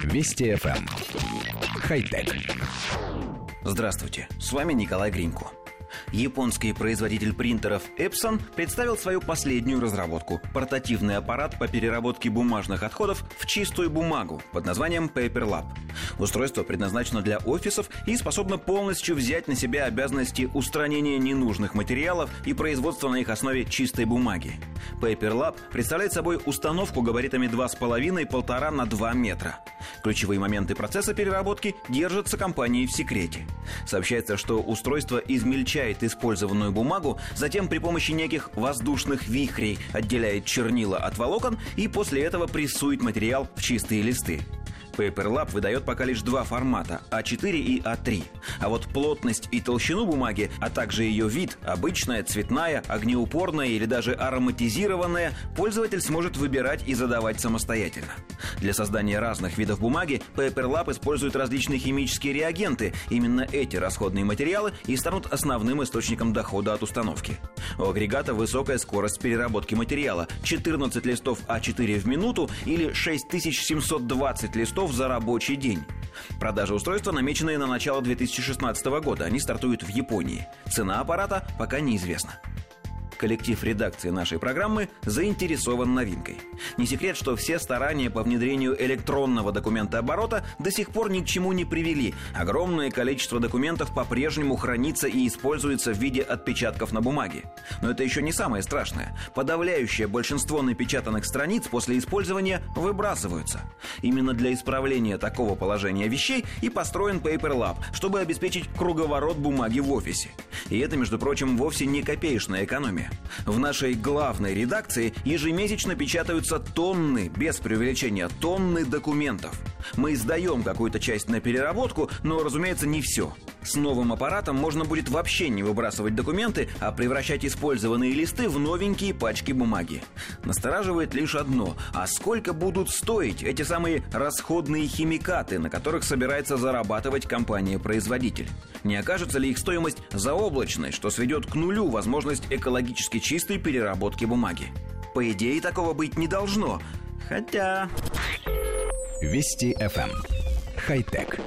Вести FM. Эм. Хай-тек. Здравствуйте, с вами Николай Гринько. Японский производитель принтеров Epson представил свою последнюю разработку – портативный аппарат по переработке бумажных отходов в чистую бумагу под названием Paper Lab. Устройство предназначено для офисов и способно полностью взять на себя обязанности устранения ненужных материалов и производства на их основе чистой бумаги. Paper Lab представляет собой установку габаритами 2,5 и 1,5 на 2 метра. Ключевые моменты процесса переработки держатся компанией в секрете. Сообщается, что устройство измельчает использованную бумагу, затем при помощи неких воздушных вихрей отделяет чернила от волокон и после этого прессует материал в чистые листы. PaperLab выдает пока лишь два формата – А4 и А3. А вот плотность и толщину бумаги, а также ее вид – обычная, цветная, огнеупорная или даже ароматизированная – пользователь сможет выбирать и задавать самостоятельно. Для создания разных видов бумаги PaperLab использует различные химические реагенты. Именно эти расходные материалы и станут основным источником дохода от установки. У агрегата высокая скорость переработки материала – 14 листов А4 в минуту или 6720 листов часов за рабочий день. Продажи устройства намечены на начало 2016 года. Они стартуют в Японии. Цена аппарата пока неизвестна коллектив редакции нашей программы заинтересован новинкой. Не секрет, что все старания по внедрению электронного документа оборота до сих пор ни к чему не привели. Огромное количество документов по-прежнему хранится и используется в виде отпечатков на бумаге. Но это еще не самое страшное. Подавляющее большинство напечатанных страниц после использования выбрасываются. Именно для исправления такого положения вещей и построен Paper Lab, чтобы обеспечить круговорот бумаги в офисе. И это, между прочим, вовсе не копеечная экономия. В нашей главной редакции ежемесячно печатаются тонны, без преувеличения, тонны документов. Мы издаем какую-то часть на переработку, но, разумеется, не все. С новым аппаратом можно будет вообще не выбрасывать документы, а превращать использованные листы в новенькие пачки бумаги. Настораживает лишь одно. А сколько будут стоить эти самые расходные химикаты, на которых собирается зарабатывать компания-производитель? Не окажется ли их стоимость заоблачной, что сведет к нулю возможность экологически чистой переработки бумаги? По идее, такого быть не должно. Хотя... Вести FM. Эм. Хай-тек.